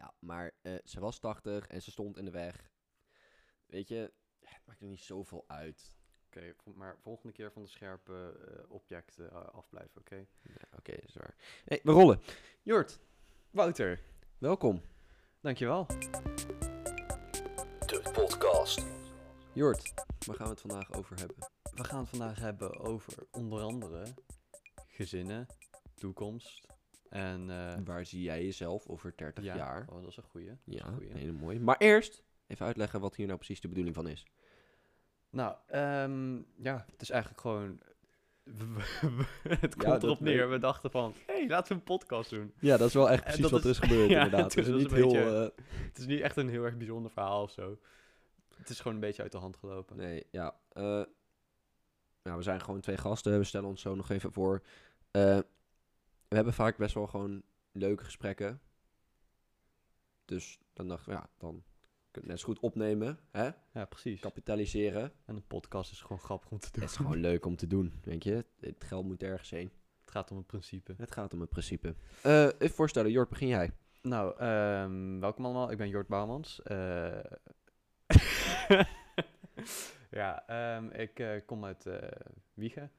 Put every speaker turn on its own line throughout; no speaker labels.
Ja, maar eh, ze was 80 en ze stond in de weg. Weet je, het maakt er niet zoveel uit.
Oké, maar volgende keer van de scherpe eh, objecten eh, afblijven, oké?
Ja, Oké, dat is waar. hey, we rollen.
Jort, Wouter,
Welkom.
dankjewel.
De podcast. Jort, waar gaan we het vandaag over hebben?
We gaan het vandaag hebben over onder andere gezinnen, toekomst en... eh,
Waar zie jij jezelf over 30
ja,
jaar?
Oh, dat is een goeie.
Ja, een hele mooie. Maar eerst even uitleggen wat hier nou precies de bedoeling van is.
Nou, ehm, ja, het is eigenlijk gewoon... het komt erop neer. We dachten van, hé, hey, laten we een podcast doen.
Ja, dat is wel echt
En
precies wat er
is-
gebeurd
ja,
inderdaad.
het
is
is
niet heel...
beetje-
eh,
Het is niet echt een heel erg bijzonder verhaal of zo. Het is gewoon een beetje uit de hand gelopen.
Nee, ja. eh, nou, we zijn gewoon twee gasten. We stellen ons zo nog even voor. We hebben vaak best wel gewoon leuke gesprekken. Dus dan dachten we, ja, dan kun je het net zo goed opnemen. Hè?
Ja, precies.
Kapitaliseren.
En een podcast is gewoon grappig om te doen.
Het is gewoon leuk om te doen, weet je. Het geld moet ergens heen.
Het gaat om het principe.
Het gaat om het principe. Eh, even voorstellen, Jort, begin jij.
Nou, ehm, welkom allemaal. Ik ben Jort Bouwmans. Eh, ja, ehm, ik eh, kom uit eh Wiegen.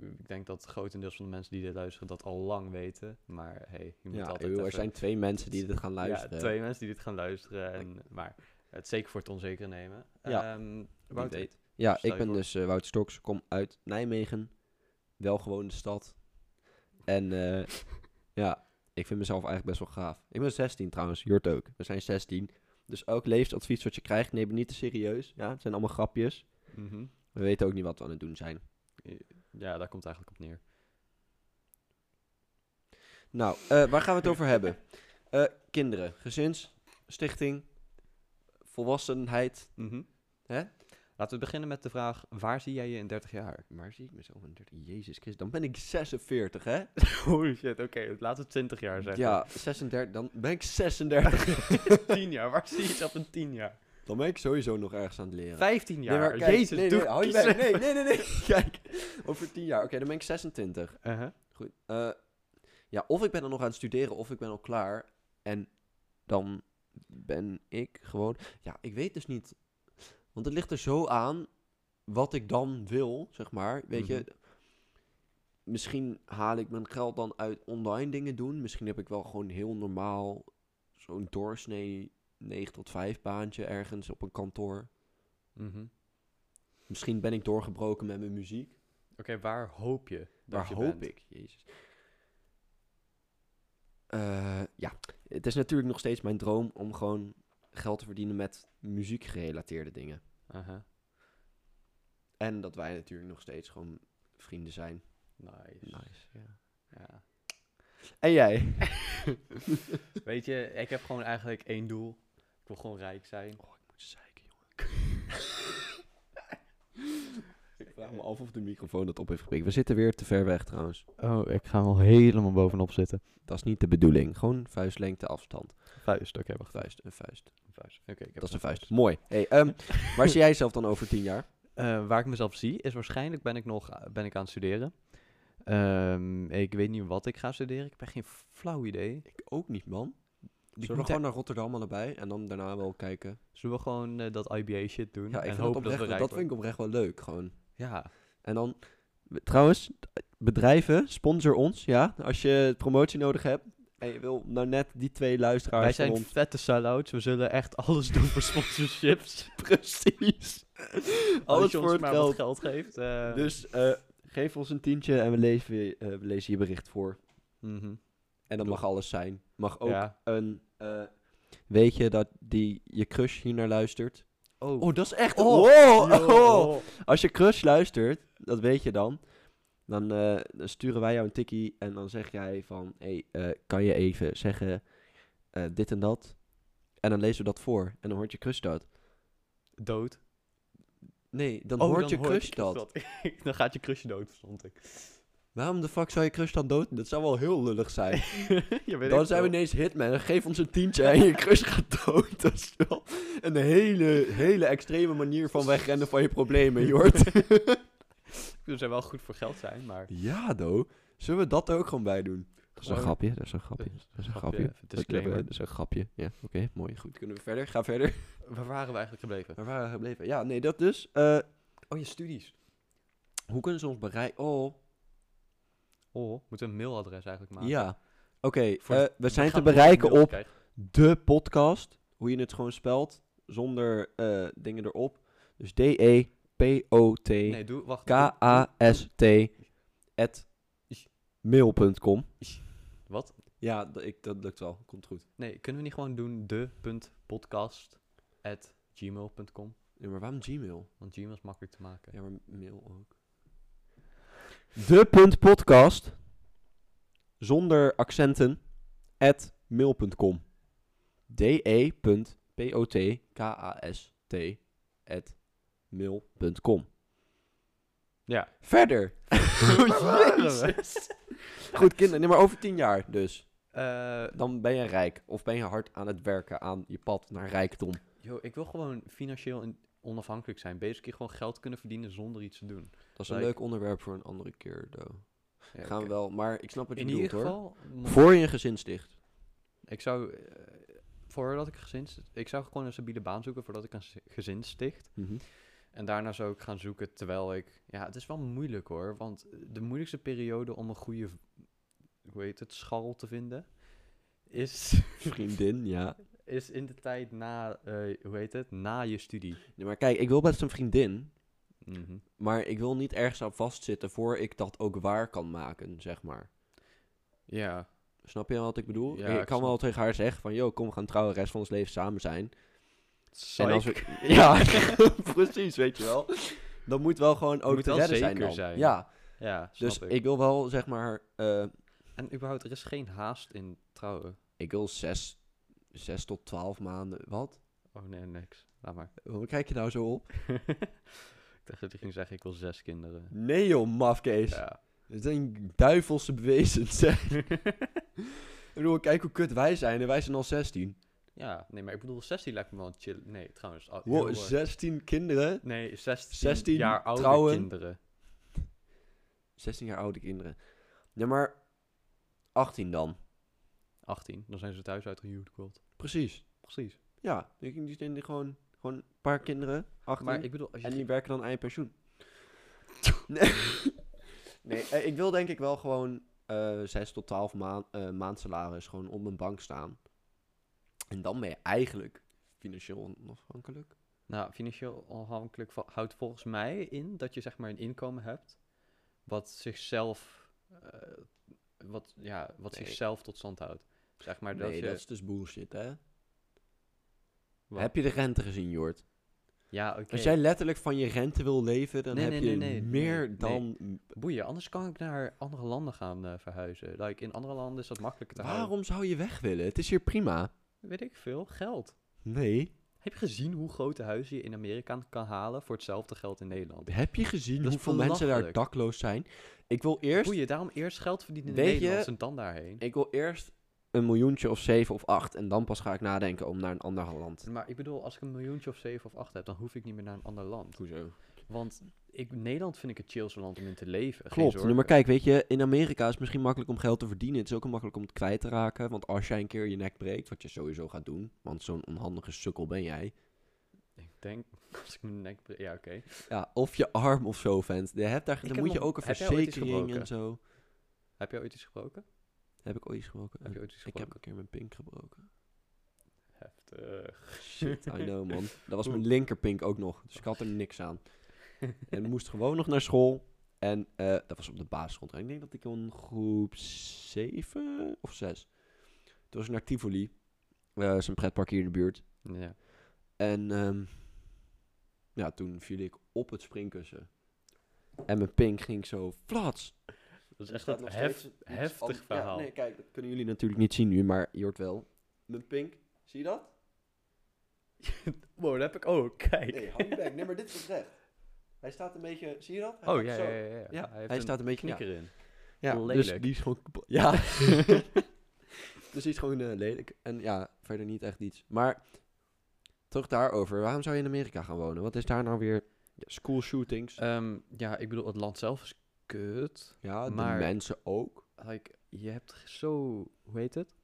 Ik denk dat grotendeels van de mensen die dit luisteren dat al lang weten. Maar hey, je moet
Ja,
altijd
joh, er
even-
zijn twee mensen die dit gaan luisteren.
Ja, twee mensen die dit gaan luisteren. En, maar het zeker voor het onzeker nemen.
Ja,
Ehm, Wouter,
weet. Ja, ik ben
voor.
dus eh, Wouter Stoks, kom uit Nijmegen. Welgewoonde stad. En eh, ja, ik vind mezelf eigenlijk best wel gaaf. Ik ben 16 trouwens, Jort ook. We zijn 16. Dus elk leefadvies wat je krijgt, neem het niet te serieus. Ja, het zijn allemaal grapjes.
Mhm.
We weten ook niet wat we aan het doen zijn.
Ja, daar komt het eigenlijk op neer.
Nou, eh, waar gaan we het over hebben? Eh, kinderen, gezins, stichting, volwassenheid.
Mhm.
Hè?
Laten we beginnen met de vraag, waar zie jij je in 30 jaar?
Waar zie ik mezelf in 30? Jezus Christus, dan ben ik 46, hè?
Holy shit, oké, laten we 20 jaar zeggen.
Ja, 36, dan ben ik 36.
10 jaar, waar zie je jezelf in 10 jaar?
Dan ben ik sowieso nog ergens aan het leren.
15 jaar,
Nee, maar kijk,
jezus, doe
nee, nee, nee. Kijk, over 10 jaar. Oké, dan ben ik 26.
Uh-huh.
Goed. eh, ja, of ik ben er nog aan het studeren, of ik ben al klaar. En dan ben ik gewoon... Ja, ik weet dus niet. Want het ligt er zo aan wat ik dan wil, zeg maar. Weet je,
Mhm.
misschien haal ik mijn geld dan uit online dingen doen. Misschien heb ik wel gewoon heel normaal zo'n doorsnee 9 tot 5 baantje ergens op een kantoor.
Mhm.
Misschien ben ik doorgebroken met mijn muziek.
Oké, waar hoop je dat
Waar
je
hoop
bent?
ik? Jezus. Eh, ja, het is natuurlijk nog steeds mijn droom om gewoon geld te verdienen met muziekgerelateerde dingen. En dat wij natuurlijk nog steeds gewoon vrienden zijn.
Nice.
Nice, ja.
Ja.
En jij?
Weet je, ik heb gewoon eigenlijk één doel. Ik wil gewoon rijk zijn.
Oh, ik moet zeiken, jongen. ik vraag me af of de microfoon dat op heeft gepikt. We zitten weer te ver weg trouwens.
Oh, ik ga al helemaal bovenop zitten.
Dat is niet de bedoeling. Gewoon vuistlengte afstand.
Vuist, oké, wacht.
Vuist, een vuist.
Een vuist. Oké, ik heb
Dat is een vuist. Mooi. Hey, ehm, waar zie jij jezelf dan over tien jaar?
Eh, waar ik mezelf zie, is waarschijnlijk ben ik nog ben ik aan het studeren. Ehm, ik weet niet wat ik ga studeren. Ik heb geen flauw idee.
Ik ook niet, man.
Ik
Zullen we gewoon naar Rotterdam allebei en dan daarna wel kijken?
Zullen we gewoon eh, dat IBA shit doen?
Ja, ik
en
vind dat,
dat, we
vind ik oprecht wel leuk, gewoon.
Ja,
En dan, trouwens, bedrijven, sponsor ons, ja. Als je promotie nodig hebt en je wil nou net die twee luisteraars
wij zijn vette sell-outs. We zullen echt alles doen voor sponsorships.
Precies. Alles voor het geld.
wat geld geeft. eh.
Dus eh, geef ons een tientje en we lezen, je- we lezen je bericht voor.
Mhm.
En dat
Doe.
mag alles zijn. Mag ook
Ja.
een... eh, weet je dat die, je crush hier naar luistert?
Oh,
Oh, dat is echt...
Oh,
Oh, oh. Als je crush luistert, dat weet je dan. Dan, eh, dan sturen wij jou een tikkie en dan zeg jij van... Hey, eh, kan je even zeggen eh, dit en dat? En dan lezen we dat voor. En dan hoort je crush dat.
dood.
Nee, dan
Oh,
hoort je
hoort
crush dat.
dan gaat je crush dood, verstond ik.
Waarom de fuck zou je crush dan dood? Dat zou wel heel lullig zijn.
Ja, weet
dan
ik
zijn we ineens hitman. Geef ons een tientje en je crush gaat dood. Dat is wel een hele, hele extreme manier van wegrennen van je problemen, Jort.
Ze zijn wel goed voor geld zijn, maar...
ja, do. Zullen we dat er ook gewoon bij doen? Dat is een
Gewoon-
grapje, dat is een grapje. Dat is een
grapje, disclaimer.
Dat is een grapje. Ja, oké, mooi. Goed, kunnen we verder? Ga verder.
Waar waren we eigenlijk gebleven?
Waar waren we gebleven? Ja, nee, dat dus. eh,
Oh, je studies.
hoe kunnen ze ons bereiken? Oh,
Oh, moeten we een mailadres eigenlijk maken?
ja. Oké,
Voor
eh, we zijn te bereiken op
krijgen.
de podcast. Hoe je het gewoon spelt. Zonder eh, dingen erop. Dus D-E-P-O-T
Nee, doe, wacht. doe- doe-
K-A-S-T at mail.com.
Wat?
Ja, d- ik, dat lukt wel. Komt goed.
Nee, kunnen we niet gewoon doen de.podcast at gmail.com?
Ja, maar waarom Gmail?
Want Gmail is makkelijk te maken.
Ja, maar mail ook. De.podcast zonder accenten at mail.com. D-E.P-O-T-K-A-S-T at mail.com.
Ja.
Verder.
Jezus.
Goed, kinderen. Nee, maar over tien jaar dus.
Eh,
Dan ben je rijk. Of ben je hard aan het werken aan je pad naar rijkdom.
yo, ik wil gewoon financieel in- onafhankelijk zijn. Basically gewoon geld kunnen verdienen zonder iets te doen.
Dat is een
Like-
leuk onderwerp voor een andere keer, though.
Ja,
Gaan we wel, maar ik snap wat je
In
bedoelt,
ieder geval,
Voor je een gezin sticht.
ik zou, eh, voordat ik gezin, st- ik zou gewoon een stabiele baan zoeken voordat ik een gezin sticht. En daarna zou ik gaan zoeken terwijl ik... Ja, het is wel moeilijk hoor. Want de moeilijkste periode om een goede... Hoe heet het? Schal te vinden... Is,
Vriendin, ja.
is in de tijd na... eh, hoe heet het? Na je studie.
Nee, maar kijk, ik wil best een vriendin.
Mhm.
Maar ik wil niet ergens aan vastzitten voor ik dat ook waar kan maken, zeg maar.
Ja.
Snap je wat ik bedoel?
Ja,
ik
ik
kan wel tegen haar zeggen van... Yo, kom, we gaan trouwen, de rest van ons leven samen zijn.
Psych.
En als we, ja, precies, weet je wel. Dat moet wel gewoon ook
Moet
te
wel
redden zijn
zeker
dan.
zijn.
Ja,
Ja, snap
dus
ik.
ik. wil wel, zeg maar... eh,
En überhaupt, er is geen haast in trouwen.
ik wil zes, zes tot twaalf maanden... Wat?
Oh nee, niks. Laat maar.
Hoe kijk je nou zo op?
ik dacht dat je ging zeggen, ik wil zes kinderen.
Nee joh, mafkees.
Ja.
Het zijn duivelse bewezen, zeg. ik bedoel, kijk hoe kut wij zijn en wij zijn al 16.
ja, nee, maar ik bedoel, 16 lijkt me wel chill. Nee, trouwens. al-
Wow,
heel, eh,
16 kinderen?
Nee, 16,
16
jaar oude
trouwen.
kinderen.
16 jaar oude kinderen. Nee, maar 18 dan.
18, dan zijn ze thuis uitgehuwd.
Precies.
Precies.
Ja, die, die zijn gewoon, gewoon een paar kinderen, 18.
Maar ik bedoel, als je
en die werken dan aan je pensioen. nee, nee eh, ik wil denk ik wel gewoon eh 6 tot 12 maan, eh maandsalaris gewoon op mijn bank staan. En dan ben je eigenlijk financieel onafhankelijk.
Nou, financieel onafhankelijk va- houdt volgens mij in dat je zeg maar een inkomen hebt wat zichzelf, eh, wat, ja, wat
Nee.
zichzelf tot stand houdt. Zeg maar dat
nee,
je...
dat is dus bullshit, hè?
Wat?
Heb je de rente gezien, Jort?
Ja, oké.
Als jij letterlijk van je rente wil leven, dan
Nee,
heb
nee,
je
nee,
meer dan...
Boeien, anders kan ik naar andere landen gaan eh, verhuizen. Like, in andere landen is dat makkelijker te houden.
Waarom zou je weg willen? Het is hier prima.
Weet ik veel, geld.
Nee.
Heb je gezien hoe grote huizen je in Amerika kan halen voor hetzelfde geld in Nederland?
Heb je gezien hoeveel mensen daar dakloos zijn? Ik wil eerst,
Boeien, daarom eerst geld verdienen in
Weet je-
Nederland en dan daarheen.
ik wil eerst een miljoentje of zeven of acht. En dan pas ga ik nadenken om naar een ander land.
Maar ik bedoel, als ik een miljoentje of zeven of acht heb, dan hoef ik niet meer naar een ander land.
Hoezo?
Want ik, Nederland vind ik het chillste land om in te leven.
Klopt. maar kijk, weet je, in Amerika is het misschien makkelijk om geld te verdienen. Het is ook makkelijk om het kwijt te raken. Want als jij een keer je nek breekt, wat je sowieso gaat doen. Want zo'n onhandige sukkel ben jij.
Ik denk, als ik mijn nek... bre- Ja, oké.
Ja, of je arm of zo, vent. Je hebt daar, dan moet je ook een
jij
verzekering en zo.
Heb je ooit iets gebroken?
Heb ik ooit iets gebroken?
Heb je ooit iets
ik heb een keer mijn pink gebroken.
Heftig.
Shit, I know man. Dat was mijn linkerpink ook nog. Dus ik had er niks aan. En moest gewoon nog naar school. En eh, dat was op de basisschool. Ik denk dat ik in groep 7 of 6. Toen was ik naar Tivoli. Eh is een pretpark hier in de buurt.
Ja.
En ehm, ja, toen viel ik op het springkussen. En mijn pink ging zo flats.
Dat is echt een hef- heftig verhaal.
Ja, nee, kijk, dat kunnen jullie natuurlijk niet zien nu, maar je hoort wel. Mijn pink, zie je dat?
Wow, dat heb ik ook. Kijk.
Nee, hou je bek. Nee, maar dit is recht. Hij staat een beetje, zie je dat? Hij
Oh, ja,
zo.
ja, ja, ja.
Ja,
heeft
hij staat een beetje,
knikker in.
Ja, dus
Lelijk.
die is gewoon kapot. Ja. dus die is gewoon eh, lelijk. En ja, verder niet echt iets. Maar, terug daarover. Waarom zou je in Amerika gaan wonen? Wat is daar nou weer? Ja, school shootings.
Ehm, ja, ik bedoel, het land zelf is kut.
ja, de
maar-
mensen ook.
Like, je hebt zo, hoe heet het?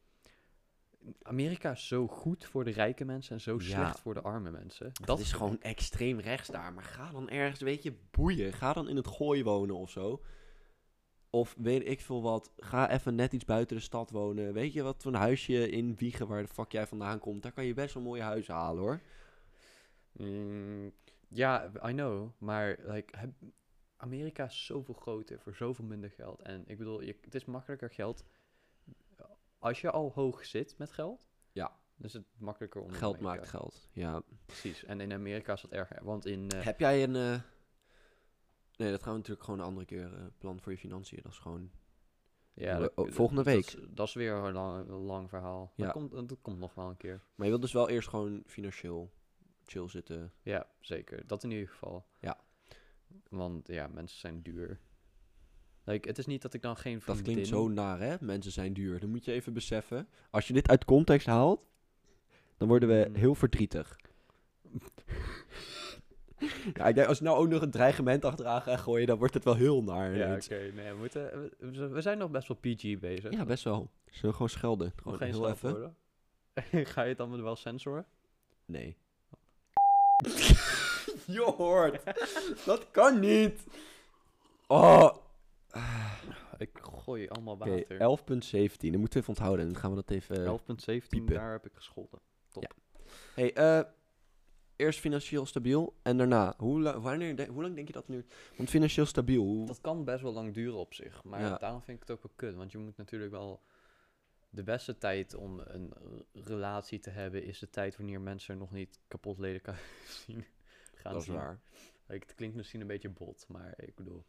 Amerika is zo goed voor de rijke mensen en zo
Ja.
slecht voor de arme mensen.
Dat is gewoon extreem rechts daar. Maar ga dan ergens, weet je, boeien. Ga dan in het gooi wonen of zo. Of weet ik veel wat. Ga even net iets buiten de stad wonen. Weet je wat, een huisje in Wiegen waar de fuck jij vandaan komt. Daar kan je best wel mooie huizen halen hoor.
Mm, ja, I know. Maar like, heb- Amerika is zoveel groter voor zoveel minder geld. En ik bedoel, je, het is makkelijker geld. Als je al hoog zit met geld,
Ja.
is het makkelijker om.
Geld
Amerika.
maakt geld. Ja.
Precies. En in Amerika is dat erger. Want in. eh,
Heb jij een... eh, Nee, dat gaan we natuurlijk gewoon een andere keer eh plan voor je financiën. Dat is gewoon...
ja, dat-
oh, volgende
dat
week.
is- Dat is weer een lang, een lang verhaal.
Ja.
Dat, komt, dat komt nog wel een keer.
Maar je wilt dus wel eerst gewoon financieel chill zitten.
Ja, zeker. Dat in ieder geval.
Ja.
Want ja, mensen zijn duur. Like, het is niet dat ik dan geen
Dat
vriendin...
klinkt zo naar, hè? Mensen zijn duur. Dan moet je even beseffen. Als je dit uit context haalt, dan worden we
Mm.
heel verdrietig. ja, ik denk, als je nou ook nog een dreigement achteraan gaat gooien, dan wordt het wel heel naar.
Ja, oké. nee, we, moeten, we, we zijn nog best wel PG bezig.
ja best wel. Zullen we gewoon schelden? Gewoon
geen
heel even.
Ga je het dan wel censoren?
Nee. je hoort. Dat kan niet. Oh.
Ik gooi allemaal water.
11.17. Dan moeten we even onthouden. Dan gaan we dat even...
11.17,
piepen.
daar heb ik gescholden.
Hey, eh, eerst financieel stabiel en daarna, hoe, la- wanneer de- hoe lang denk je dat nu? Want financieel stabiel, hoe,
Dat kan best wel lang duren op zich. Maar
Ja.
daarom vind ik het ook wel kut. Want je moet natuurlijk wel... De beste tijd om een relatie te hebben... is de tijd wanneer mensen er nog niet kapot leden kan zien. Gaan
dat is waar.
Het klinkt misschien een beetje bot, maar ik bedoel...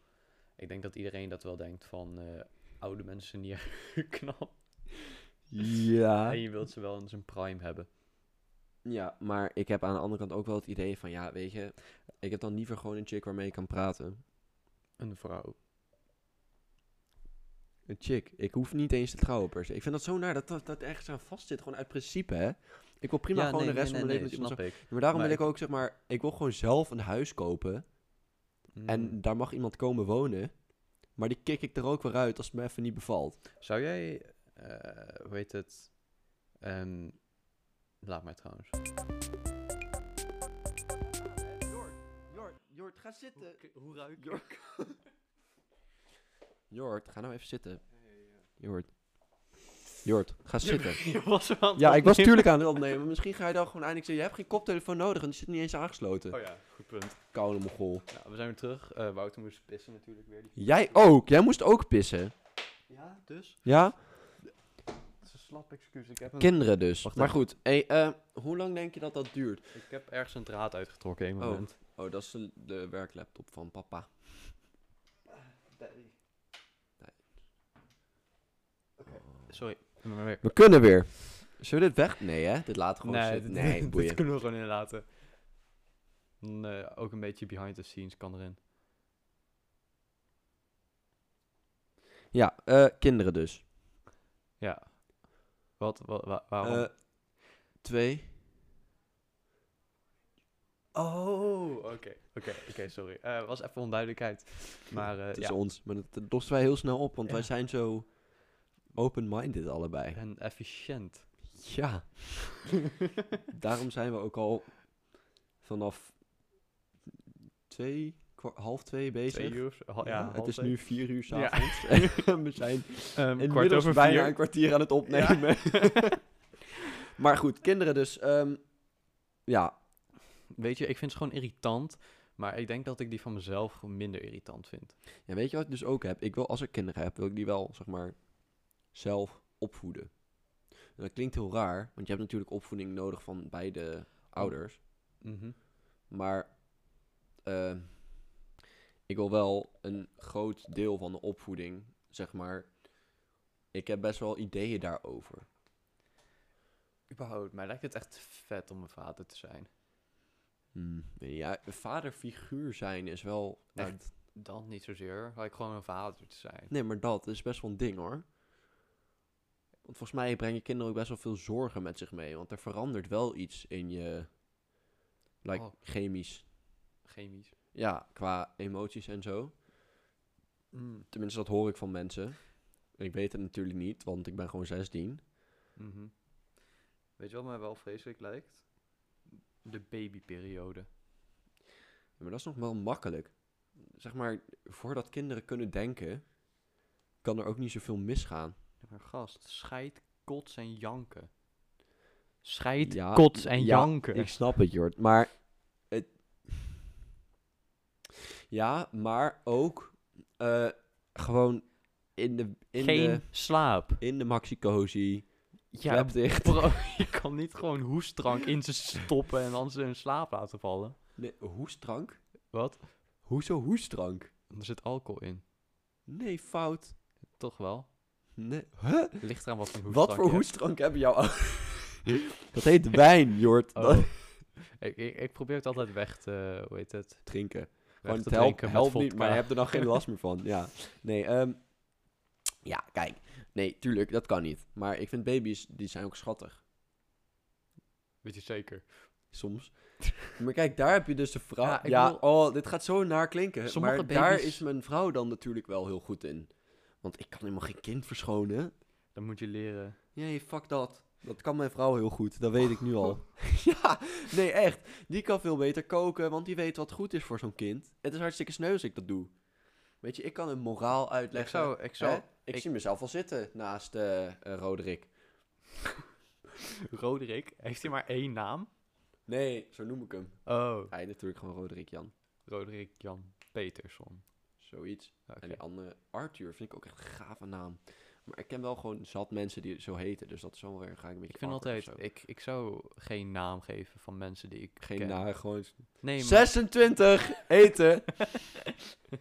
Ik denk dat iedereen dat wel denkt van... eh, oude mensen niet knap.
Ja.
En je wilt ze wel in zijn prime hebben.
Ja, maar ik heb aan de andere kant ook wel het idee van, ja, weet je, ik heb dan liever gewoon een chick waarmee ik kan praten.
Een vrouw.
Een chick. Ik hoef niet eens te trouwen per se. Ik vind dat zo naar dat dat, dat ergens aan vast zit, gewoon uit principe, hè. Ik wil prima
Ja,
gewoon
nee,
de rest
nee,
van mijn
nee,
leven met iemand
ik.
Maar daarom
Maar
wil ik ook, zeg maar, ik wil gewoon zelf een huis kopen. En
Mm.
daar mag iemand komen wonen. Maar die kick ik er ook weer uit als het me even niet bevalt.
Zou jij, eh hoe heet het? Ehm, laat mij trouwens.
Jord, Jord, Jord, ga zitten.
Hoe ruik
Jord. Jord, ga nou even zitten. Jord. Jord, ga zitten.
Je was aan het
Ja, ik was
opnemen.
tuurlijk aan het opnemen. Misschien ga je dan gewoon eindelijk zeggen, je hebt geen koptelefoon nodig en die zit niet eens aangesloten.
Oh ja, goed punt.
Koude mogol.
Ja, we zijn weer terug. Eh, Wouter moest pissen natuurlijk weer. Die-
Jij ook. Jij moest ook pissen.
Ja, dus?
Ja?
Dat is een slap excuus. Ik heb, een,
Kinderen dus.
Wacht
maar
even.
goed, hey, eh, hoe lang denk je dat dat duurt?
ik heb ergens een draad uitgetrokken in een
Oh.
moment.
Oh, dat is de, de werklaptop van papa.
Sorry.
We kunnen weer. Zullen we dit weg? Nee, hè? Dit laat gewoon
Nee,
zitten.
dit,
Nee,
dit
boeien.
kunnen we gewoon inlaten. Dan, eh, ook een beetje behind the scenes kan erin.
Ja, eh, kinderen dus.
Ja. Wat, wat, wa- waarom?
Eh, twee.
oh, oké. Oké, oké, sorry. Eh was even onduidelijkheid. Maar eh,
tussen
ja,
ons. Maar dat, losten wij heel snel op, want
Ja.
wij zijn zo open-minded allebei.
en efficiënt.
Ja. Daarom zijn we ook al vanaf twee, half twee bezig.
Twee uur. ha- Ja,
Ja, het is
twee.
nu vier uur
Ja.
s'avonds. En we zijn
Ehm,
inmiddels bijna een kwartier aan het opnemen. maar goed, kinderen dus. ehm, ja,
Weet je, ik vind het gewoon irritant. Maar ik denk dat ik die van mezelf gewoon minder irritant vind.
Ja, weet je wat ik dus ook heb? Ik wil, als ik kinderen heb, wil ik die wel, zeg maar, zelf opvoeden. En dat klinkt heel raar, want je hebt natuurlijk opvoeding nodig van beide ouders.
Mhm.
Maar eh, ik wil wel een groot deel van de opvoeding, zeg maar. Ik heb best wel ideeën daarover.
Überhaupt, mij lijkt het echt vet om een vader te zijn.
Hmm, ja, een vaderfiguur zijn is wel
Echt? Dan niet zozeer, like gewoon een vader te zijn.
Nee, maar dat is best wel een ding hoor. Want volgens mij brengen kinderen ook best wel veel zorgen met zich mee. Want er verandert wel iets in je. Like
Oh.
chemisch.
Chemisch.
Ja, qua emoties en zo.
Mm.
Tenminste, dat hoor ik van mensen. Ik weet het natuurlijk niet, want ik ben gewoon 16.
Mhm. Weet je wat mij wel vreselijk lijkt? De babyperiode.
Ja, maar dat is nog wel makkelijk. Zeg maar, voordat kinderen kunnen denken, kan er ook niet zoveel misgaan.
Maar gast, scheid, kots en janken. Scheid,
Ja,
kots en
ja,
janken.
Ik snap het, Jort. Maar het... Ja, maar ook eh, gewoon in de, in
Geen
de,
slaap.
in de maxi-cozy,
Ja,
dicht.
bro, je kan niet gewoon hoestdrank in ze stoppen en dan ze in slaap laten vallen.
Nee, hoestdrank?
Wat?
Hoezo hoestdrank?
Er zit alcohol in.
Nee, fout.
Toch wel?
Nee. Huh?
Ligt eraan wat voor hoestdrank
Wat voor hoestdrank hebben jouw ouders? Dat heet wijn, Jort.
Oh.
Dat-
ik, ik, ik probeer het altijd weg te, hoe heet het?
Drinken. Gewoon,
te
het helpt, helpt niet, maar je hebt er dan geen last meer van. Ja, nee, ehm, ja, kijk. Nee, tuurlijk, dat kan niet. Maar ik vind baby's, die zijn ook schattig.
Weet je zeker?
Soms. maar kijk, daar heb je dus de vrouw.
Ja,
Ja,
ik wil-
oh, dit gaat zo naar klinken.
Sommige
maar daar is mijn vrouw dan natuurlijk wel heel goed in. Want ik kan helemaal geen kind verschonen.
Dan moet je leren.
Nee, fuck dat. Dat kan mijn vrouw heel goed, dat weet ik nu al. ja, nee, echt. Die kan veel beter koken, want die weet wat goed is voor zo'n kind. Het is hartstikke sneu als ik dat doe. Weet je, ik kan een moraal uitleggen.
Ik zou, ik zou?
Ik,
ik-
zie mezelf al zitten naast eh eh, Roderick.
Roderick, heeft hij maar één naam?
Nee, zo noem ik hem.
Oh,
Hij natuurlijk gewoon Roderick Jan.
Roderick Jan Peterson.
Zoiets. En die andere, Arthur, vind ik ook echt een gave naam. Maar ik ken wel gewoon zat mensen die zo heten, dus dat is wel weer, ga ik een beetje
Ik vind altijd, ik, ik zou geen naam geven van mensen die ik
Geen
ken.
naam, gewoon...
Nee, maar,
26, eten!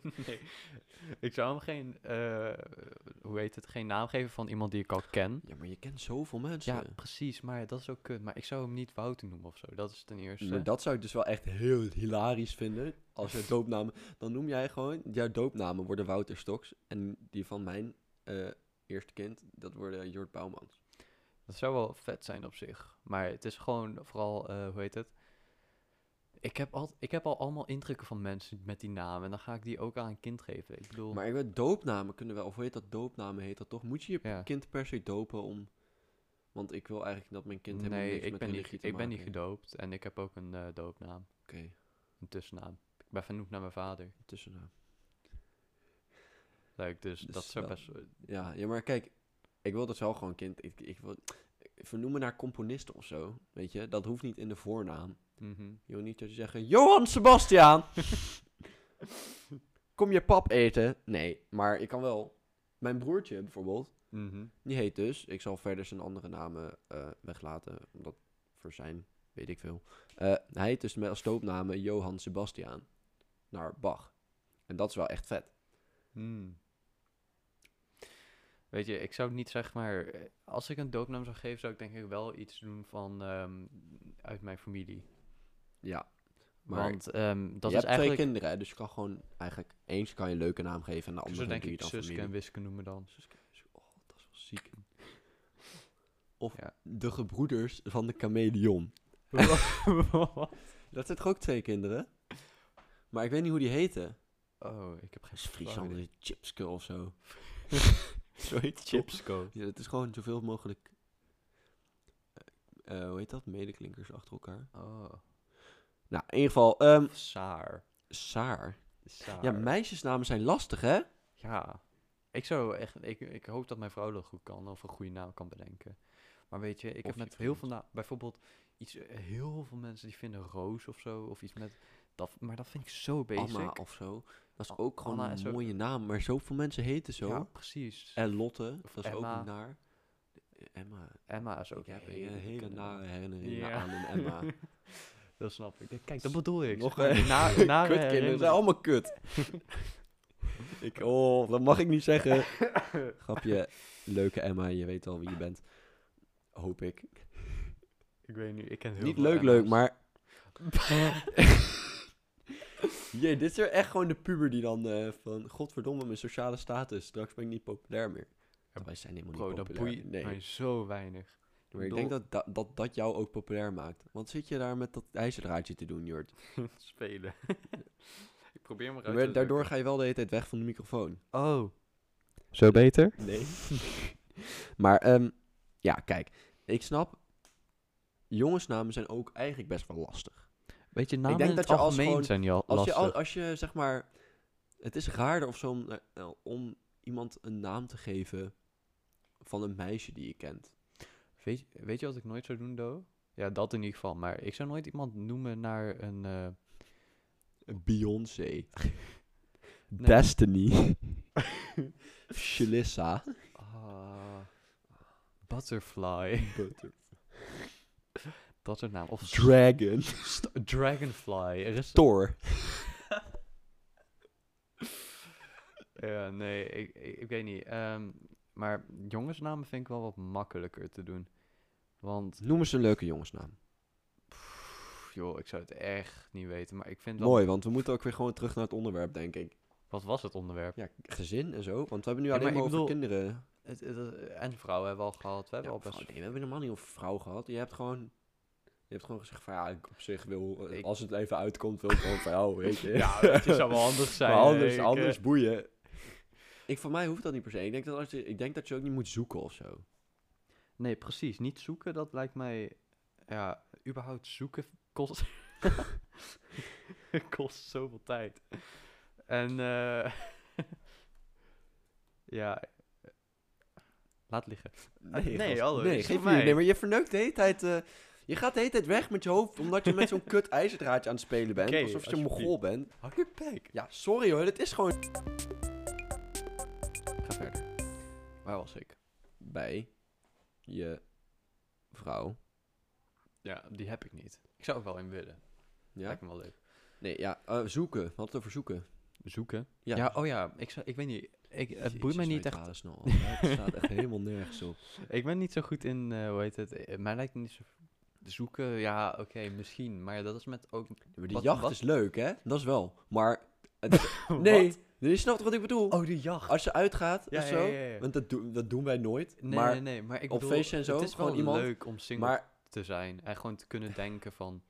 nee. Ik zou hem geen, eh, hoe heet het, geen naam geven van iemand die ik al ken.
Ja, maar je kent zoveel mensen.
Ja, precies, maar dat is ook kut. Maar ik zou hem niet Wouter noemen of zo, dat is ten eerste.
Maar dat zou ik dus wel echt heel hilarisch vinden. Als je doopnamen... Dan noem jij gewoon... Jouw doopnamen worden Wouter Stoks. En die van mijn eh, eerste kind, dat worden Jort Bouwmans.
Dat zou wel vet zijn op zich. Maar het is gewoon vooral, eh, hoe heet het? Ik heb, al, ik heb al allemaal indrukken van mensen met die naam. En dan ga ik die ook aan een kind geven. Ik bedoel,
Maar ik weet, doopnamen kunnen wel... Of hoe heet dat? Doopnamen heet dat toch? Moet je je
Ja.
kind per se dopen om... Want ik wil eigenlijk dat mijn kind helemaal
nee,
niks
ik
met
ben, niet,
te
ik ben niet gedoopt. En ik heb ook een eh, doopnaam.
Oké,
Een tussennaam. Ik ben vernoemd naar mijn vader.
tussennaam.
Leuk, dus,
Dus
dat zou
wel-
best... eh,
Ja, ja, maar kijk... Ik wil dus wel gewoon kind... Ik, ik wil vernoemen naar componisten of zo. Weet je? Dat hoeft niet in de voornaam.
mhm.
Je wil niet dat je zeggen, Johan Sebastiaan! Kom je pap eten? Nee, maar ik kan wel. Mijn broertje bijvoorbeeld,
Mhm.
die heet dus, ik zal verder zijn andere namen eh, weglaten, omdat voor zijn, weet ik veel. Eh, hij heet dus met als doopnamen Johan Sebastiaan, naar Bach. En dat is wel echt vet.
Hmm. Weet je, ik zou niet zeg maar... eh, Als ik een doopnaam zou geven, zou ik denk ik wel iets doen van... ehm, uit mijn familie.
Ja, maar
Want ehm, dat
je
is
hebt
eigenlijk...
twee kinderen, hè, dus je kan gewoon eigenlijk, eens kan je een leuke naam geven en de andere
zou denk ik
dan
Suske en. Wiske noemen dan.
Suske, Oh, dat is wel ziek. Of
Ja.
de gebroeders van de chameleon. Dat zijn toch ook twee kinderen? Maar ik weet niet hoe die heten.
oh, ik heb geen
is Friesland,
flauw
is Zo. Zoiets.
Chipsco.
Ja, het is gewoon zoveel mogelijk... eh, eh, hoe heet dat? Medeklinkers achter elkaar.
Oh,
Nou, in ieder geval... ehm
Saar.
Saar.
Saar.
Ja, meisjesnamen zijn lastig, hè?
Ja. Ik zou echt... Ik, ik hoop dat mijn vrouw dat goed kan. Of een goede naam kan bedenken. Maar weet je, ik
Of
heb met heel veel naam... Bijvoorbeeld iets... eh, Heel veel mensen die vinden Roos of zo. Of iets met... Dat, maar dat vind ik zo basic.
Anna of zo. Dat is ook gewoon
Anna
een
ook-
mooie naam. Maar zoveel mensen heten zo.
Ja, precies.
En Lotte,
Of
dat is
Emma.
ook naar. Emma.
Emma is ook
Ik heb
een
een hele nare herinneringen
Ja.
aan een Emma.
Dat snap ik. Kijk, dat bedoel ik.
Nog een-
na,
Kutkinderen
herinnering.
zijn allemaal kut. ik, oh, dat mag ik niet zeggen. Grapje, leuke Emma, je weet al wie je bent. Hoop ik.
Ik weet niet, ik ken heel
niet
veel
leuk, leuk,
Emma's.
maar... Jee, dit is er echt gewoon de puber die dan eh, van... Godverdomme, mijn sociale status. Straks ben ik niet populair meer. Wij zijn helemaal
Bro,
niet
dat
populair.
boeit
nee.
mij zo weinig.
Maar ik denk dat, dat, dat dat jou ook populair maakt. Want zit je daar met dat ijzerdraadje te doen, Jort?
Spelen. ik probeer
Maar
te
daardoor ga je wel de hele tijd weg van de microfoon.
Oh. Zo beter?
Nee. maar, ehm, ja, kijk. Ik snap, jongensnamen zijn ook eigenlijk best wel lastig.
Weet je, namen
denk
in
dat je als gewoon-
zijn al
Als je,
lastig.
al- als je, zeg maar... Het is raarder of zo om, eh, om iemand een naam te geven van een meisje die je kent.
Weet, je- weet je wat ik nooit zou doen, Do? Ja, dat in ieder geval. Maar ik zou nooit iemand noemen naar een... eh,
Beyoncé. Destiny. Shalissa.
ah, butterfly. dat soort naam. Of
Dragon.
dragonfly. Er is...
Thor.
Ja, nee, ik, ik, ik weet niet. Ehm, maar jongensnamen vind ik wel wat makkelijker te doen. Want,
Noem eens een leuke jongensnaam.
pff, joh, ik zou het echt niet weten. Maar ik vind wel...
Mooi, want we moeten ook weer gewoon terug naar het onderwerp, denk ik.
Wat was het onderwerp?
Ja, gezin en zo. Want we hebben nu
Ja,
alleen
maar
over
bedoel-
kinderen.
Het, het- en vrouwen hebben we al gehad. We hebben
Ja,
al best...
nee, we hebben helemaal niet over vrouw gehad. Je hebt gewoon... Hebt gewoon gezegd van ja, ik op zich wil...
Ik-
Als het even uitkomt, wil ik gewoon vrouw, weet je.
Ja, het zou wel handig zijn.
Maar anders,
ik,
anders
eh,
boeien. Ik, voor mij hoeft dat niet per se. Ik denk dat, als je, ik denk dat je ook niet moet zoeken of zo.
Nee, precies. Niet zoeken, dat lijkt mij... Ja, überhaupt zoeken kost... kost zoveel tijd. En, eh ja... Laat liggen. nee,
Nee,
is
geef
mij.
Nee, maar je verneukt de hele tijd... eh, je gaat de hele tijd weg met je hoofd, omdat je met zo'n kut ijzerdraadje aan het spelen bent. Alsof je een mogol bent.
Hou je bek.
Ja, sorry hoor, dit is gewoon...
Ga verder. Waar was ik?
Bij je vrouw.
Ja, die heb ik niet. Ik zou er wel in willen.
Ja?
Lijkt me wel leuk.
Nee, ja, eh, zoeken. Het over zoeken.
Zoeken?
Ja.
Ja, oh ja. Ik, zou, ik weet niet. Ik, het boeit mij niet echt.
snel. Het staat echt helemaal nergens op.
Ik ben niet zo goed in, eh, hoe heet het? eh, Mij lijkt het niet zo... Zoeken, ja, oké, misschien. Maar dat is met ook...
Maar die
Wat-
jacht
wat?
is leuk, hè? Dat is wel. Maar... het- nee, je snapt wat ik bedoel.
Oh, de jacht.
Als je uitgaat
Ja,
of zo,
ja, ja.
want dat, doen dat doen wij nooit.
Nee,
maar
nee, nee, maar ik
op
bedoel,
feestje en zo,
het is wel
gewoon iemand-
leuk om single
maar
te zijn. En gewoon te kunnen denken van...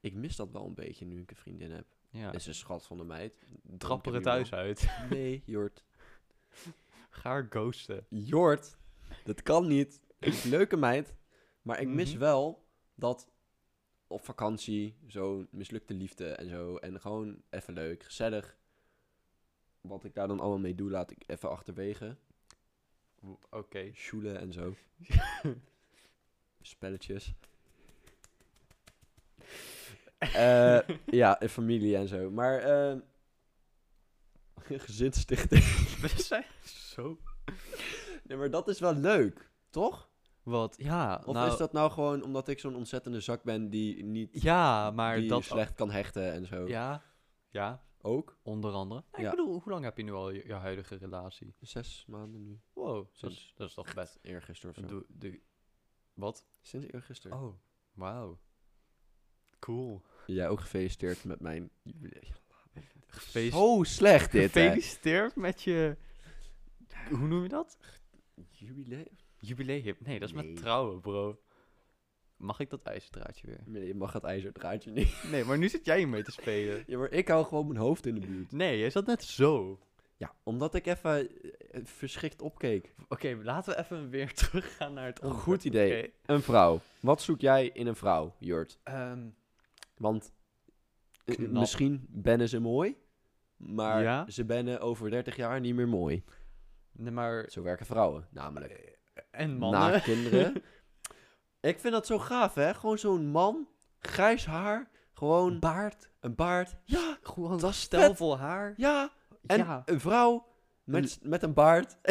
ik mis dat wel een beetje nu ik een vriendin heb.
Ja,
is een schat van de meid.
trap er het
je nu
huis uit.
wel. Nee, Jort.
Ga haar ghosten.
Jort, dat kan niet. Leuke meid. Maar ik mis
Mhm.
wel dat op vakantie, zo'n mislukte liefde en zo. En gewoon even leuk, gezellig. Wat ik daar dan allemaal mee doe, laat ik even achterwege.
Oké.
Sjoelen en zo. Spelletjes. Eh, ja, en familie en zo. Maar, eh gezinsstichting.
We zijn zo...
nee, maar dat is wel leuk, toch?
Wat? Ja,
Of
nou...
is dat nou gewoon omdat ik zo'n ontzettende zak ben die niet
Ja, maar
die
dat...
slecht kan hechten en zo?
Ja, ja,
Ook?
onder andere. Nee,
Ja.
Ik bedoel, hoe lang heb je nu al je, je huidige relatie?
Zes maanden nu.
Wow, dat
Sinds-
is, dat is toch best...
Eergisteren of zo.
Doe, doe, wat?
Sinds eergisteren.
Oh, wauw. Cool.
Jij ook gefeliciteerd met mijn jubileum. Zo slecht dit, hè?
Gefeliciteerd met je... Hoe noem je dat?
Jubileum?
Jubileum. Nee, dat is
Nee.
met trouwen, bro. Mag ik dat ijzerdraadje weer?
Nee, je mag het ijzerdraadje niet.
Nee, maar nu zit jij mee te spelen.
Ja, maar ik hou gewoon mijn hoofd in de buurt.
Nee, jij zat net zo.
Ja, omdat ik even eh, verschrikt opkeek.
Oké, laten we even weer teruggaan naar het onderwerp.
Goed idee.
Oké.
Een vrouw. Wat zoek jij in een vrouw, Jurt?
Ehm,
Want eh,
Knap.
misschien bennen ze mooi, maar
Ja?
ze bennen over 30 jaar niet meer mooi.
nee, maar...
Zo werken vrouwen, namelijk.
En mannen.
Na kinderen. ik vind dat zo gaaf, hè? Gewoon zo'n man, grijs haar, gewoon
baard.
een baard. Ja,
Gewoon
dat
stelvol haar.
ja. En
ja.
een vrouw met, met een baard.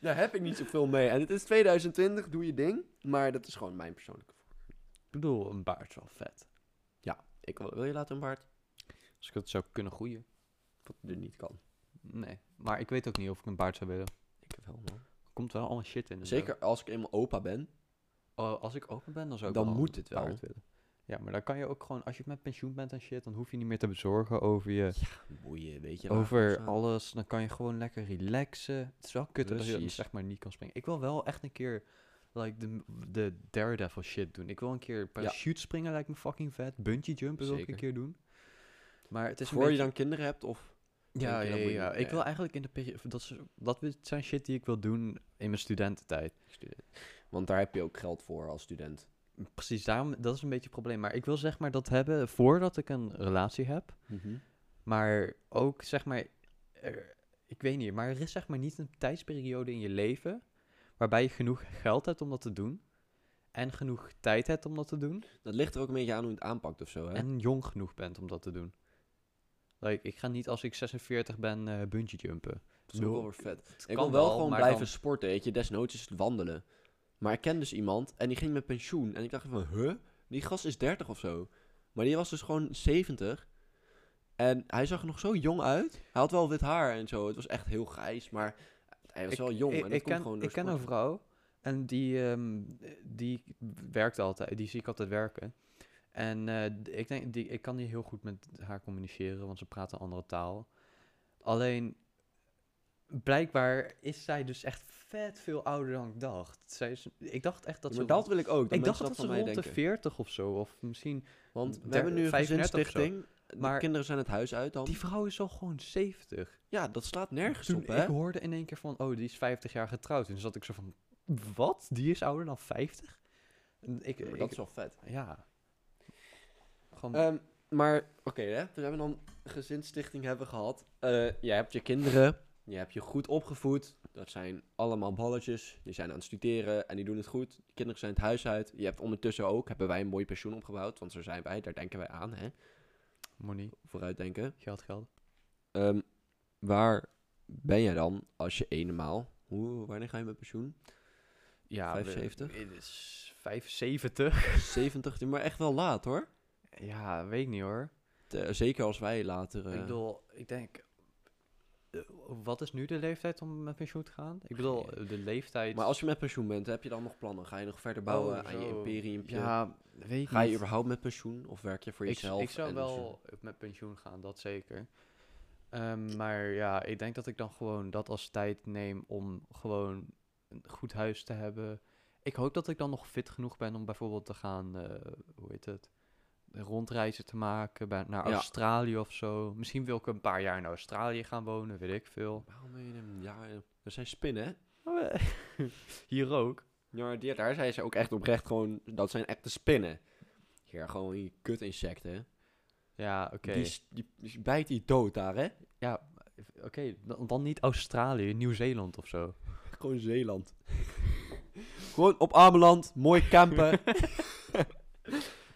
Daar heb ik niet zoveel mee. En het is 2020, doe je ding. Maar dat is gewoon mijn persoonlijke
Ik bedoel, een baard is wel vet.
Ik wil, wil je laten een baard?
Als ik het zou kunnen groeien.
Wat er niet kan.
Nee. Maar ik weet ook niet of ik een baard zou willen.
Wel, man.
Er komt wel allemaal shit in.
Zeker als ik eenmaal opa ben,
Oh, als ik open ben, dan zou ik
dan
wel
moet het wel.
willen. Ja, maar dan kan je ook gewoon, als je met pensioen bent en shit, dan hoef je niet meer te bezorgen over je,
Boeien, weet je. waar
over alles. Dan kan je gewoon lekker relaxen. Het is wel kut dat je
Precies.
zeg maar niet kan springen. Ik wil wel echt een keer, like, de, de Daredevil shit doen. Ik wil een keer parachute springen, lijkt me fucking vet. Bungee jumpen wil ik een
Zeker.
keer doen. Maar het is een
Voor je
beetje...
dan kinderen hebt of...
Ja, ja, ja. Ik wil eigenlijk in de periode... Dat, is- dat zijn shit die ik wil doen in mijn studententijd.
student. Want daar heb je ook geld voor als student.
Precies, daarom, dat is een beetje het probleem. Maar ik wil zeg maar dat hebben voordat ik een relatie heb. Maar ook zeg maar, er- ik weet niet, maar er is zeg maar niet een tijdsperiode in je leven waarbij je genoeg geld hebt om dat te doen. En genoeg tijd hebt om dat te doen.
Dat ligt er ook een beetje aan hoe je het aanpakt of zo, hè?
En jong genoeg bent om dat te doen. Like, ik ga niet als ik 46 ben eh bungee jumpen.
dat is ook wel weer vet. Ik
kan
wel gewoon blijven
dan-
sporten, weet je. Desnoods is het wandelen. Maar ik ken dus iemand en die ging met pensioen. En ik dacht van, huh? Die gast is 30 of zo. Maar die was dus gewoon 70. En hij zag er nog zo jong uit. Hij had wel wit haar en zo. Het was echt heel grijs, maar hij was
Ik-
wel jong.
Ik,
en dat
ik
komt
ken,
gewoon
ik ken een vrouw en die, ehm, die werkt altijd, die zie ik altijd werken. En eh, ik denk, die, ik kan niet heel goed met haar communiceren, want ze praat een andere taal. Alleen, blijkbaar is zij dus echt vet veel ouder dan ik dacht. Zij is, ik dacht echt dat
Ja,
ze...
maar dat wil ik ook.
Ik dacht dat, ze rond de
denken.
40 of zo, of misschien...
Want we hebben nu een
35 of zo.
gezinsstichting. De
Maar-
kinderen zijn het huis uit dan.
Die vrouw is al gewoon 70.
Ja, dat slaat nergens
Toen
op, hè?
ik hoorde in één keer van, oh, die is 50 jaar getrouwd. En toen zat ik zo van, wat? Die is ouder dan 50? En Ik,
Ja, maar
ik-
dat is wel vet.
Ja. Gewoon,
Ehm, maar, oké, hè. We hebben dan een gezinsstichting hebben gehad. Eh je hebt je kinderen. Je hebt je goed opgevoed. Dat zijn allemaal balletjes. Die zijn aan het studeren en die doen het goed. De kinderen zijn het huis uit. Je hebt ondertussen ook, hebben wij een mooi pensioen opgebouwd. Want zo zijn wij, daar denken wij aan, hè.
money,
Vooruitdenken.
geld, geld.
Ehm, waar ben jij dan als je eenmaal... Hoe, wanneer ga je met pensioen?
Ja,
75?
we- Het is 75.
70, maar echt wel laat, hoor.
Ja, weet ik niet hoor.
Te- zeker als wij later... eh,
Ik bedoel, ik denk... eh, wat is nu de leeftijd om met pensioen te gaan? Ik bedoel, eh, de leeftijd...
Maar als je met pensioen bent, heb je dan nog plannen? Ga je nog verder bouwen
Oh,
aan je
zo.
imperiumpje?
Ja, weet ik
Ga je
niet.
überhaupt met pensioen? Of werk je voor
ik,
jezelf?
ik zou
en
wel met pensioen gaan, dat zeker. Ehm, maar ja, ik denk dat ik dan gewoon dat als tijd neem om gewoon een goed huis te hebben. Ik hoop dat ik dan nog fit genoeg ben om bijvoorbeeld te gaan, eh, hoe heet het, rondreizen te maken bij, naar
Ja.
Australië of zo. Misschien wil ik een paar jaar in Australië gaan wonen, weet ik veel.
Waarom je hem? Ja, eh, er zijn spinnen, hè?
Hier ook.
Ja, die, daar zijn ze ook echt oprecht gewoon... Dat zijn echte spinnen. Ja, gewoon die kutinsecten?
Ja, oké.
Die, die, die bijt die dood daar, hè?
Ja, oké. dan, dan niet Australië, Nieuw-Zeeland of zo.
Gewoon Zeeland. gewoon op Ameland, mooi campen.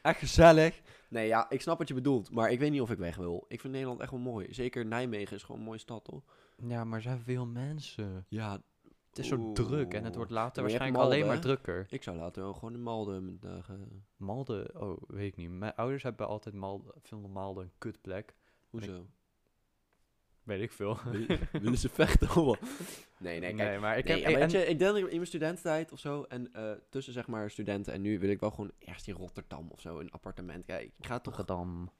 echt gezellig. Nee, ja, ik snap wat je bedoelt. Maar ik weet niet of ik weg wil. Ik vind Nederland echt wel mooi. Zeker Nijmegen is gewoon een mooie stad, toch?
Ja, maar er zijn veel mensen.
Ja,
Het is zo druk en het wordt later
Maar je hebt
waarschijnlijk alleen maar
hè?
drukker.
ik zou later wel gewoon in Malden mijn dagen...
Malden, oh, weet ik niet. Mijn ouders hebben altijd Malden, vonden Malden een kutplek.
Hoezo?
Weet ik veel.
Willen ze vechten? Nee, nee, kijk.
nee, maar ik
nee,
heb...
ja, weet je, ik denk dat ik in mijn studententijd of zo, en eh, tussen zeg maar studenten en nu, wil ik wel gewoon eerst in Rotterdam of zo, een appartement. Kijk, ik ga toch...
Rotterdam.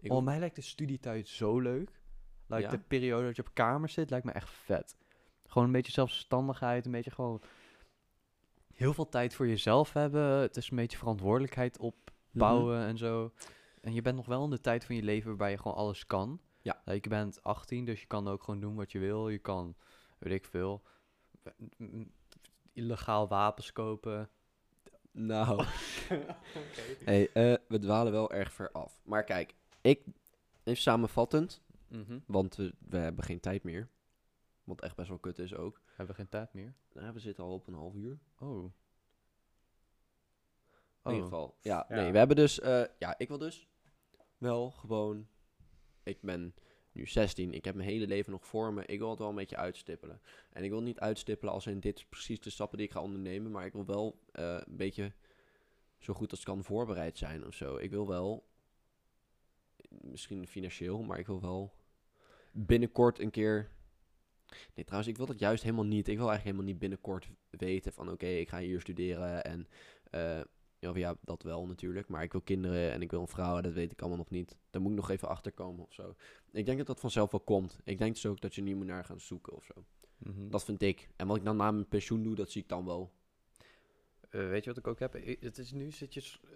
Ik,
Oh, mij lijkt de studietijd zo leuk. Like
Ja?
de periode dat je op kamer zit, lijkt me echt vet. Gewoon een beetje zelfstandigheid, een beetje gewoon... Heel veel tijd voor jezelf hebben. Het is een beetje verantwoordelijkheid opbouwen
Mhm.
en zo. En je bent nog wel in de tijd van je leven waarbij je gewoon alles kan.
Ja.
Like, je bent 18, dus je kan ook gewoon doen wat je wil. Je kan, weet ik veel, illegaal wapens kopen.
Nou, hey, eh, we dwalen wel erg ver af. Maar kijk, ik, even samenvattend,
Mhm.
want we, we hebben geen tijd meer. Wat echt best wel kut is ook.
Hebben we geen tijd meer?
Nou, we zitten al op een half uur.
Oh.
In ieder geval. Ja,
Ja.
nee, we hebben dus... eh, ja, ik wil dus wel gewoon... Ik ben nu 16. Ik heb mijn hele leven nog voor me. Ik wil het wel een beetje uitstippelen. En ik wil niet uitstippelen als in dit precies de stappen die ik ga ondernemen. Maar ik wil wel eh, een beetje zo goed als kan voorbereid zijn of zo. Ik wil wel... Misschien financieel, maar ik wil wel binnenkort een keer... Nee, trouwens, ik wil dat juist helemaal niet. Ik wil eigenlijk helemaal niet binnenkort weten van... Oké, ik ga hier studeren en... eh, of ja, dat wel natuurlijk. Maar ik wil kinderen en ik wil een vrouw. Dat weet ik allemaal nog niet. Daar moet ik nog even achter komen of zo. Ik denk dat dat vanzelf wel komt. Ik denk dus ook dat je niet moet naar gaan zoeken of zo.
Mhm.
Dat vind ik. En wat ik dan na mijn pensioen doe, dat zie ik dan wel.
Eh, weet je wat ik ook heb? Het is nu zit je... eh,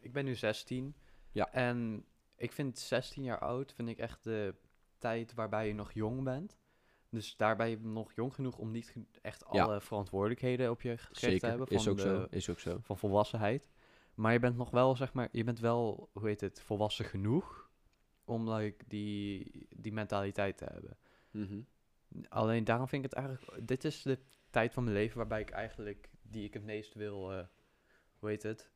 ik ben nu 16.
Ja.
En ik vind 16 jaar oud, vind ik echt de tijd waarbij je nog jong bent. Dus daar ben je nog jong genoeg om niet echt
Ja.
alle verantwoordelijkheden op je gekregen te hebben.
is
van
ook
de-
zo, is ook zo.
Van volwassenheid. Maar je bent nog wel, zeg maar, je bent wel, hoe heet het, volwassen genoeg om like, die, die mentaliteit te hebben.
Mhm.
Alleen daarom vind ik het eigenlijk, dit is de tijd van mijn leven waarbij ik eigenlijk, die ik het meest wil, eh, hoe heet het?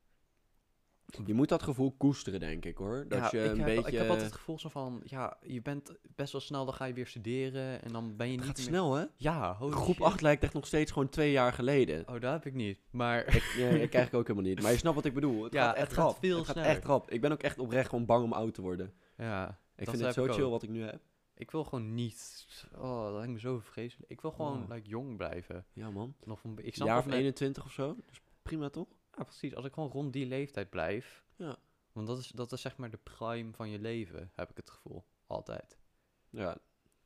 Je moet dat gevoel koesteren, denk ik hoor. Dat
Ja,
je
ik,
een
heb,
beetje...
ik heb altijd het gevoel zo van, ja, je bent best wel snel, dan ga je weer studeren en dan ben je
Het
niet
gaat
meer...
snel, hè?
Ja,
Groep
shit.
8 lijkt echt nog steeds gewoon twee jaar geleden.
Oh, dat heb ik niet. Maar
Ik, ja, ik krijg ik ook helemaal niet. Maar je snapt wat ik bedoel. Het
Ja,
gaat echt
het gaat
rap.
veel
het gaat echt rap. Ik ben ook echt oprecht gewoon bang om oud te worden.
ja,
Ik vind het zo
ik
chill
ook.
wat ik nu heb.
Ik wil gewoon niet... Oh, dat lijkt me zo vreselijk. Ik wil gewoon
Oh.
like, jong blijven.
Ja man.
Nog een, ik snap
jaar
met-
21 of zo. Dus prima toch?
Ja, precies. Als ik gewoon rond die leeftijd blijf.
Ja.
Want dat is, dat is zeg maar de prime van je leven, heb ik het gevoel. Altijd.
Ja,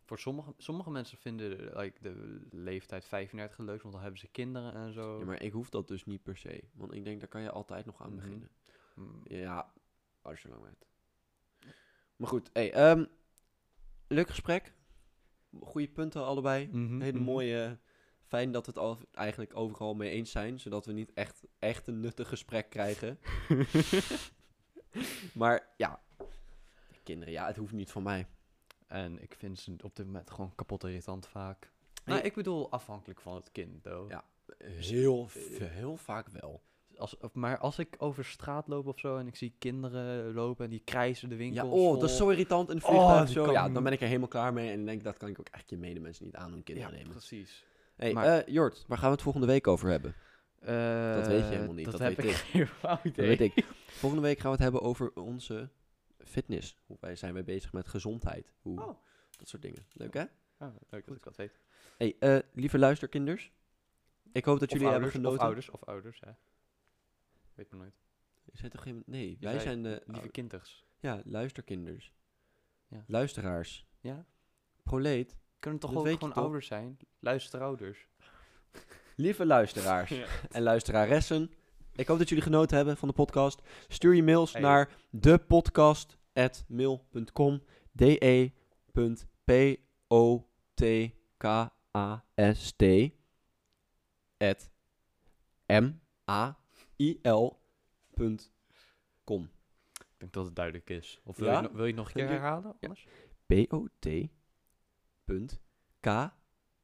Voor sommige, sommige mensen vinden like, de leeftijd 35 leuk, want dan hebben ze kinderen en zo.
ja, maar ik hoef dat dus niet per se. Want ik denk, daar kan je altijd nog aan
Mhm.
beginnen.
Mm,
Ja, als je lang bent. Maar goed, hey, ehm, leuk gesprek. Goede punten allebei.
mhm,
Hele
mhm.
mooie. Fijn dat we het al eigenlijk overal mee eens zijn, zodat we niet echt, echt een nuttig gesprek krijgen. maar ja, kinderen, ja, het hoeft niet van mij.
En ik vind ze op dit moment gewoon kapot irritant vaak. Nou, ik bedoel afhankelijk van het kind, though.
Ja. Heel, heel vaak wel.
Als, maar als ik over straat loop of zo en ik zie kinderen lopen en die krijsen de
Ja,
winkels
oh, dat is zo irritant in de
Oh,
vliegtuig. zo. Ja, dan ben ik er helemaal klaar mee. En denk dat kan ik ook echt je medemensen niet aan
Ja,
kinderen nemen.
precies.
Hey,
Maar-
eh, Jort, waar gaan we het volgende week over hebben?
dat
weet je helemaal niet, dat
heb
weet
ik geen
Dat weet ik. Volgende week gaan we het hebben over onze fitness. Hoe wij zijn wij bezig met gezondheid. Hoe,
Oh.
Dat soort dingen. Leuk hè?
Ah, leuk dat ik dat weet.
Hey, eh, lieve luisterkinders. Ik hoop dat
Of
jullie
ouders,
hebben genoten.
Of ouders, of ouders, hè. Weet maar nooit.
Je zei toch geen... Nee,
Je
wij
zei
zijn de...
Lieve kinders.
ja, luisterkinders.
Ja.
Luisteraars.
Ja?
Proleet.
Kunnen toch
Dat
ook gewoon ouders zijn? Luisterouders.
Lieve luisteraars en luisteraressen. Ik hoop dat jullie genoten hebben van de podcast. Stuur je mails
Hey.
naar depodcast.mail.com. E D-E.P-O-T-K-A-S-T at M-A-I-L.com.
Ik denk dat het duidelijk is. Of wil,
Ja?
je, wil je nog een keer herhalen?
Ja.
Anders?
P-O-T.K...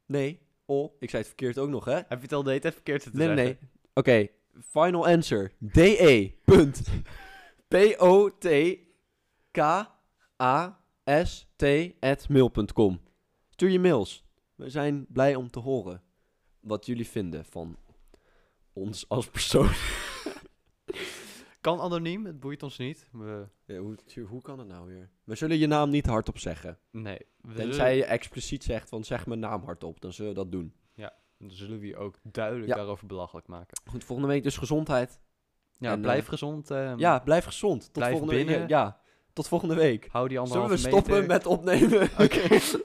Nee, O. Ik zei het verkeerd ook nog, hè?
Heb je het al de hele tijd verkeerd te
Nee, nee,
zeggen?
nee. Oké, final answer. D-E. punt. P-O-T-K-A-S-T at mail.com. Stuur je mails. We zijn blij om te horen wat jullie vinden van ons als persoon.
Kan anoniem, het boeit ons niet. We,
Ja, hoe, hoe kan het nou weer? We zullen je naam niet hardop zeggen.
nee. We
Tenzij je expliciet zegt van zeg mijn naam hardop, dan zullen we dat doen.
zullen, dan zullen we je ook duidelijk
Ja.
daarover belachelijk maken.
Goed, volgende week dus gezondheid.
Ja,
En,
blijf
eh,
gezond. ehm,
Ja, blijf gezond. Tot
blijf
volgende week.
binnen.
Ja, tot volgende week.
Hou die
Zullen
anderhalve
we stoppen
meter.
met opnemen? Oké.